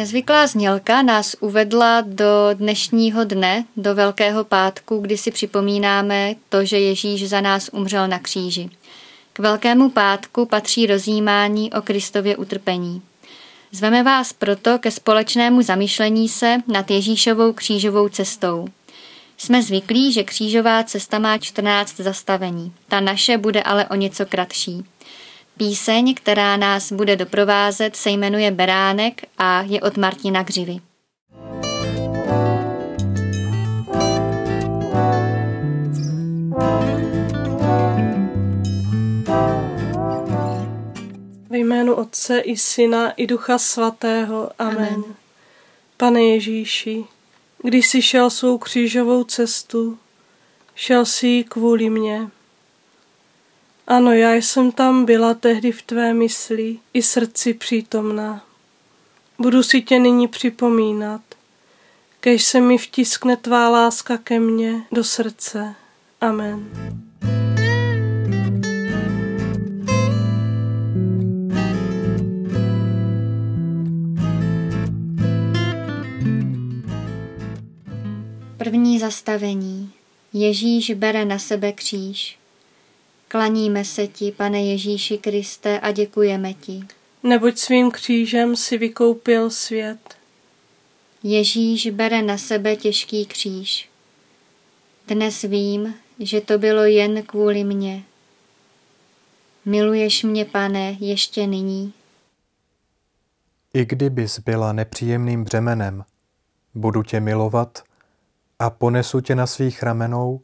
Nezvyklá znělka nás uvedla do dnešního dne, do Velkého pátku, kdy si připomínáme to, že Ježíš za nás umřel na kříži. K Velkému pátku patří rozjímání o Kristově utrpení. Zveme vás proto ke společnému zamyšlení se nad Ježíšovou křížovou cestou. Jsme zvyklí, že křížová cesta má 14 zastavení. Ta naše bude ale o něco kratší. Píseň, která nás bude doprovázet, se jmenuje Beránek a je od Martina Gřivy. Ve jménu Otce i Syna i Ducha Svatého. Amen. Amen. Pane Ježíši, když jsi šel svou křížovou cestu, šel jsi kvůli mně. Ano, já jsem tam byla tehdy v tvé mysli i srdci přítomná. Budu si tě nyní připomínat, kež se mi vtiskne tvá láska ke mně do srdce. Amen. První zastavení. Ježíš bere na sebe kříž. Klaníme se ti, pane Ježíši Kriste, a děkujeme ti. Neboť svým křížem si vykoupil svět. Ježíš bere na sebe těžký kříž. Dnes vím, že to bylo jen kvůli mně. Miluješ mě, pane, ještě nyní? I kdybys byla nepříjemným břemenem, budu tě milovat a ponesu tě na svých ramenou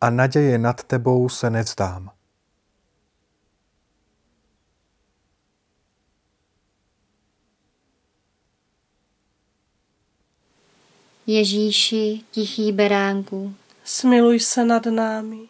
a naděje nad tebou se nevzdám. Ježíši, tichý beránku, smiluj se nad námi.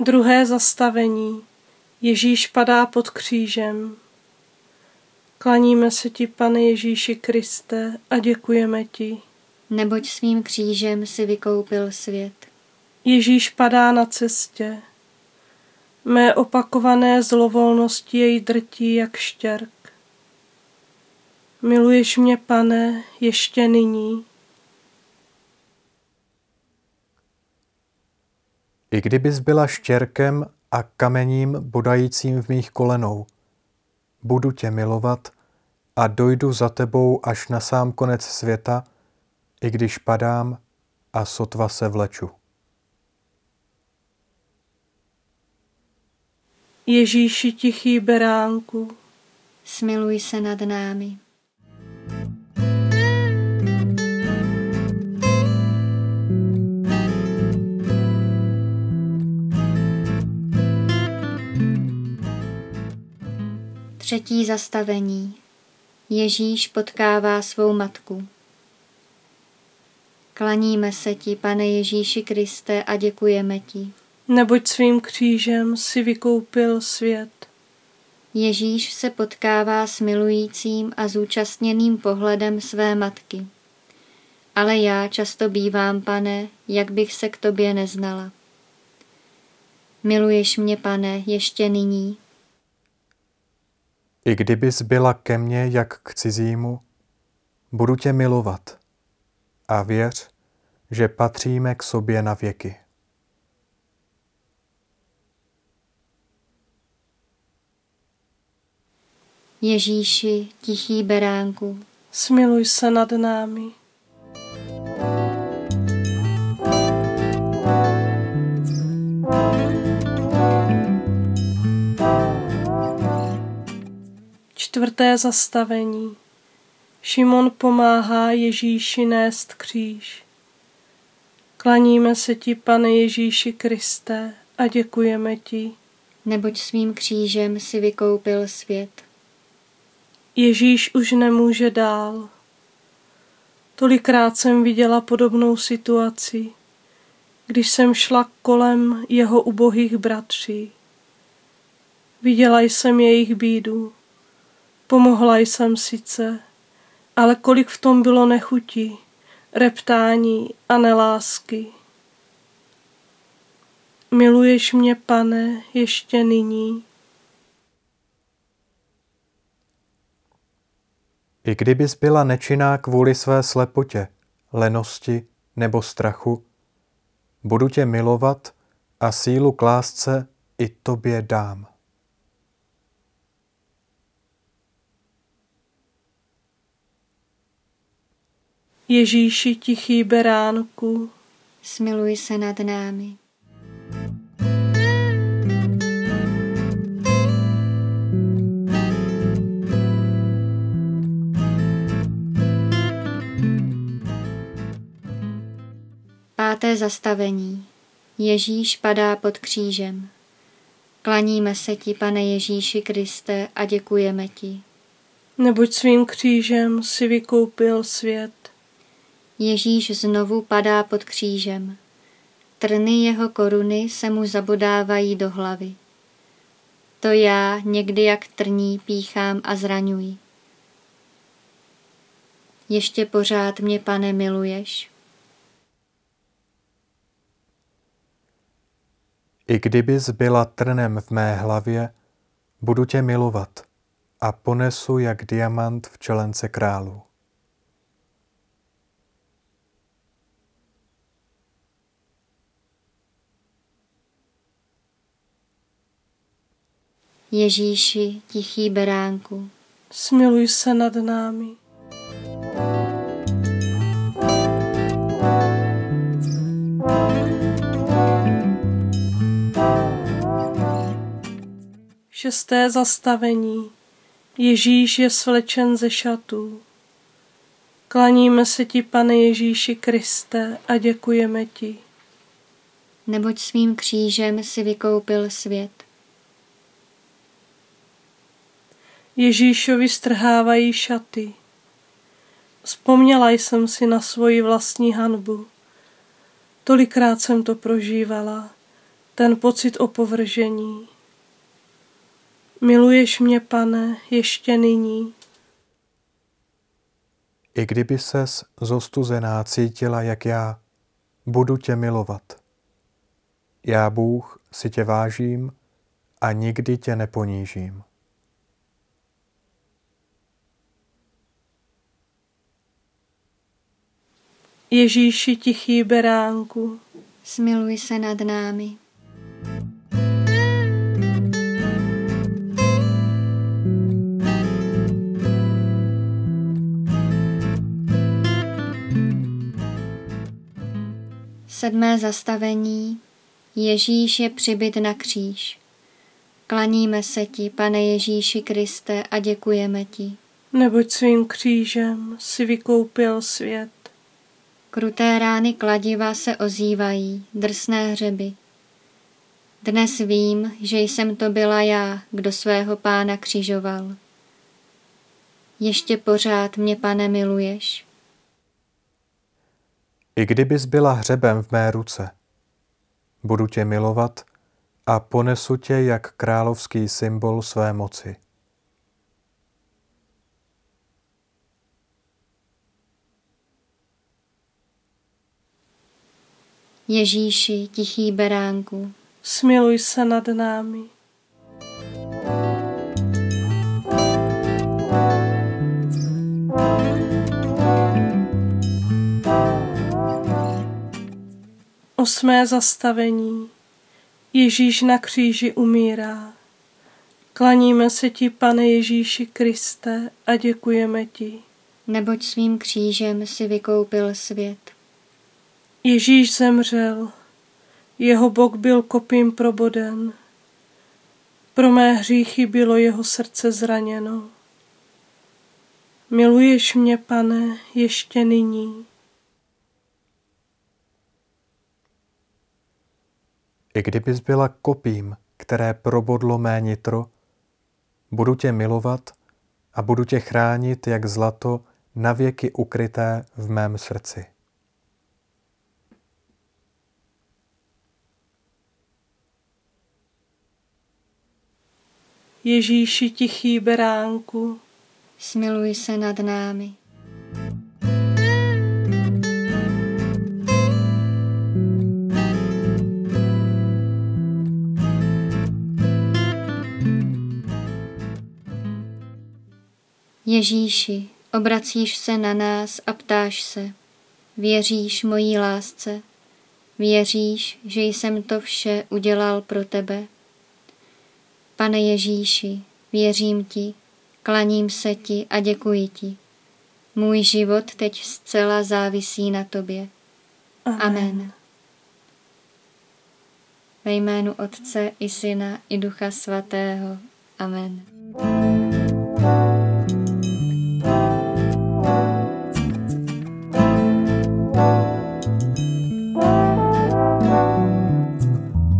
Druhé zastavení. Ježíš padá pod křížem. Klaníme se ti, pane Ježíši Kriste, a děkujeme ti. Neboť svým křížem si vykoupil svět. Ježíš padá na cestě. Mé opakované zlovolnosti jej drtí jak štěrk. Miluješ mě, pane, ještě nyní. I kdybys byla štěrkem a kamením bodajícím v mých kolenou, budu tě milovat a dojdu za tebou až na sám konec světa, i když padám a sotva se vleču. Ježíši tichý beránku, smiluj se nad námi. Třetí zastavení. Ježíš potkává svou matku. Klaníme se ti, pane Ježíši Kriste, a děkujeme ti. Neboť svým křížem si vykoupil svět. Ježíš se potkává s milujícím a zúčastněným pohledem své matky. Ale já často bývám, pane, jak bych se k tobě neznala. Miluješ mě, pane, ještě nyní, i kdybys byla ke mně jak k cizímu, budu tě milovat a věř, že patříme k sobě na věky. Ježíši, tichý beránku, smiluj se nad námi. Čtvrté zastavení. Šimon pomáhá Ježíši nést kříž. Klaníme se ti, pane Ježíši Kriste, a děkujeme ti. Neboť svým křížem si vykoupil svět. Ježíš už nemůže dál. Tolikrát jsem viděla podobnou situaci, když jsem šla kolem jeho ubohých bratří. Viděla jsem jejich bídu Pomohla jsem sice, ale kolik v tom bylo nechutí, reptání a nelásky. Miluješ mě, pane, ještě nyní. I kdybys byla nečinná kvůli své slepotě, lenosti nebo strachu, budu tě milovat a sílu k lásce i tobě dám. Ježíši tichý beránku, smiluj se nad námi. Páté zastavení. Ježíš padá pod křížem. Klaníme se ti, pane Ježíši Kriste, a děkujeme ti. Neboť svým křížem si vykoupil svět. Ježíš znovu padá pod křížem. Trny jeho koruny se mu zabodávají do hlavy. To já někdy jak trní píchám a zraňuji. Ještě pořád mě, pane, miluješ? I kdybys byla trnem v mé hlavě, budu tě milovat a ponesu jak diamant v čelence králu. Ježíši, tichý beránku, smiluj se nad námi. Šesté zastavení. Ježíš je svlečen ze šatů. Klaníme se ti, pane Ježíši Kriste, a děkujeme ti. Neboť svým křížem si vykoupil svět. Ježíšovi strhávají šaty. Vzpomněla jsem si na svoji vlastní hanbu. Tolikrát jsem to prožívala, ten pocit opovržení. Miluješ mě, pane, ještě nyní. I kdyby ses zostuzená cítila, jak já, budu tě milovat. Já, Bůh, si tě vážím a nikdy tě neponížím. Ježíši tichý beránku, smiluj se nad námi. Sedmé zastavení. Ježíš je přibyt na kříž. Klaníme se ti, pane Ježíši Kriste, a děkujeme ti. Neboť svým křížem si vykoupil svět. Kruté rány kladiva se ozývají, drsné hřeby. Dnes vím, že jsem to byla já, kdo svého pána křižoval. Ještě pořád mě, pane, miluješ? I kdybys byla hřebem v mé ruce, budu tě milovat a ponesu tě jak královský symbol své moci. Ježíši, tichý beránku, smiluj se nad námi. Osmé zastavení. Ježíš na kříži umírá. Klaníme se ti, pane Ježíši Kriste, a děkujeme ti. Neboť svým křížem si vykoupil svět. Ježíš zemřel, jeho bok byl kopím proboden. Pro mé hříchy bylo jeho srdce zraněno. Miluješ mě, pane, ještě nyní. I kdybys byla kopím, které probodlo mé nitro, budu tě milovat a budu tě chránit jak zlato navěky ukryté v mém srdci. Ježíši tichý beránku, smiluj se nad námi. Ježíši, obracíš se na nás a ptáš se, věříš mojí lásce, věříš, že jsem to vše udělal pro tebe. Pane Ježíši, věřím ti, klaním se ti a děkuji ti. Můj život teď zcela závisí na tobě. Amen. Amen. Ve jménu Otce i Syna i Ducha Svatého. Amen.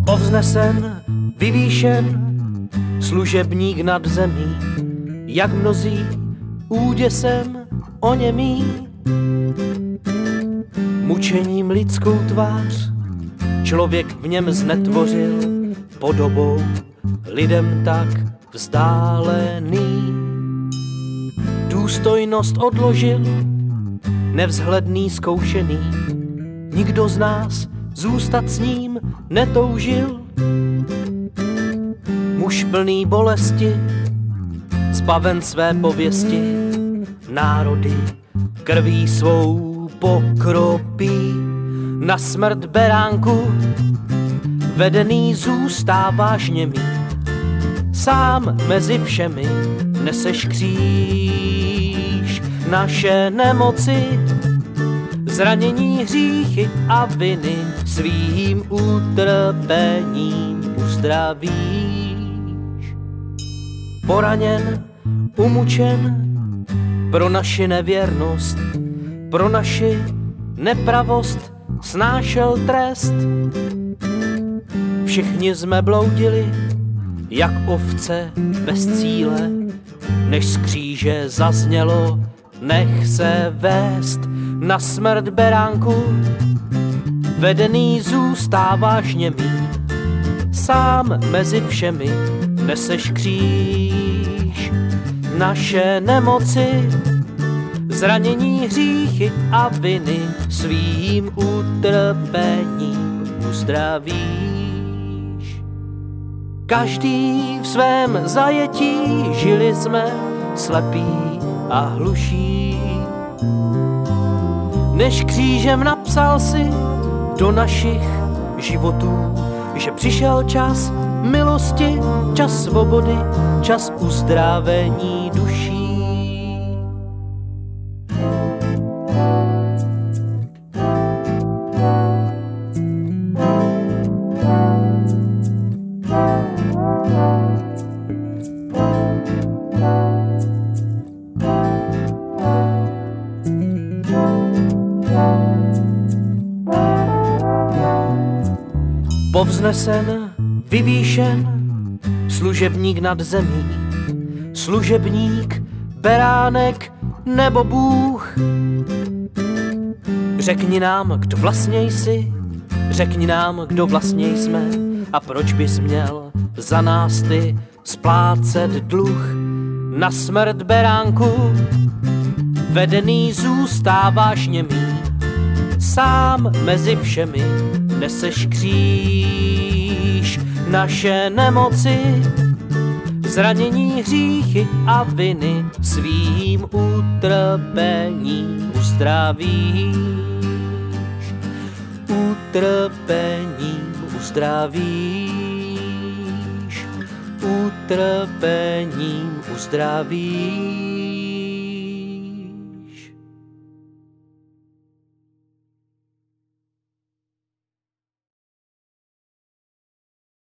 Povznesen, vyvýšen, služebník nad zemí, jak mnozí úděsem oněmí, mučením lidskou tvář, člověk v něm znetvořil podobou lidem tak vzdálený. Důstojnost odložil, nevzhledný zkoušený, nikdo z nás zůstat s ním netoužil. Muž plný bolesti, zbaven své pověsti, národy krví svou pokropí. Na smrt beránku vedený zůstáváš němý, sám mezi všemi neseš kříž naše nemoci, zranění, hříchy a viny svým utrpením uzdravíš. Poraněn, umučen pro naši nevěrnost, pro naši nepravost snášel trest. Všichni jsme bloudili, jak ovce bez cíle, než z kříže zaznělo, nech se vést na smrt beránku. Vedený zůstáváš němý, sám mezi všemi neseš kříž. Naše nemoci, zranění, hříchy a viny svým utrpením uzdravíš. Každý v svém zajetí žili jsme slepí a hluší. Než křížem napsal si do našich životů, že přišel čas milosti, čas svobody, čas uzdravení duší. povznesen, nad zemí, služebník, beránek nebo Bůh. Řekni nám, kdo vlastně jsi, řekni nám, kdo vlastně jsme a proč bys měl za nás ty splácet dluh na smrt beránku. Vedený zůstáváš němý, sám mezi všemi neseš kříž naše nemoci, zranění, hříchy a viny svým utrpením uzdravíš. Utrpením uzdravíš. Utrpením uzdravíš.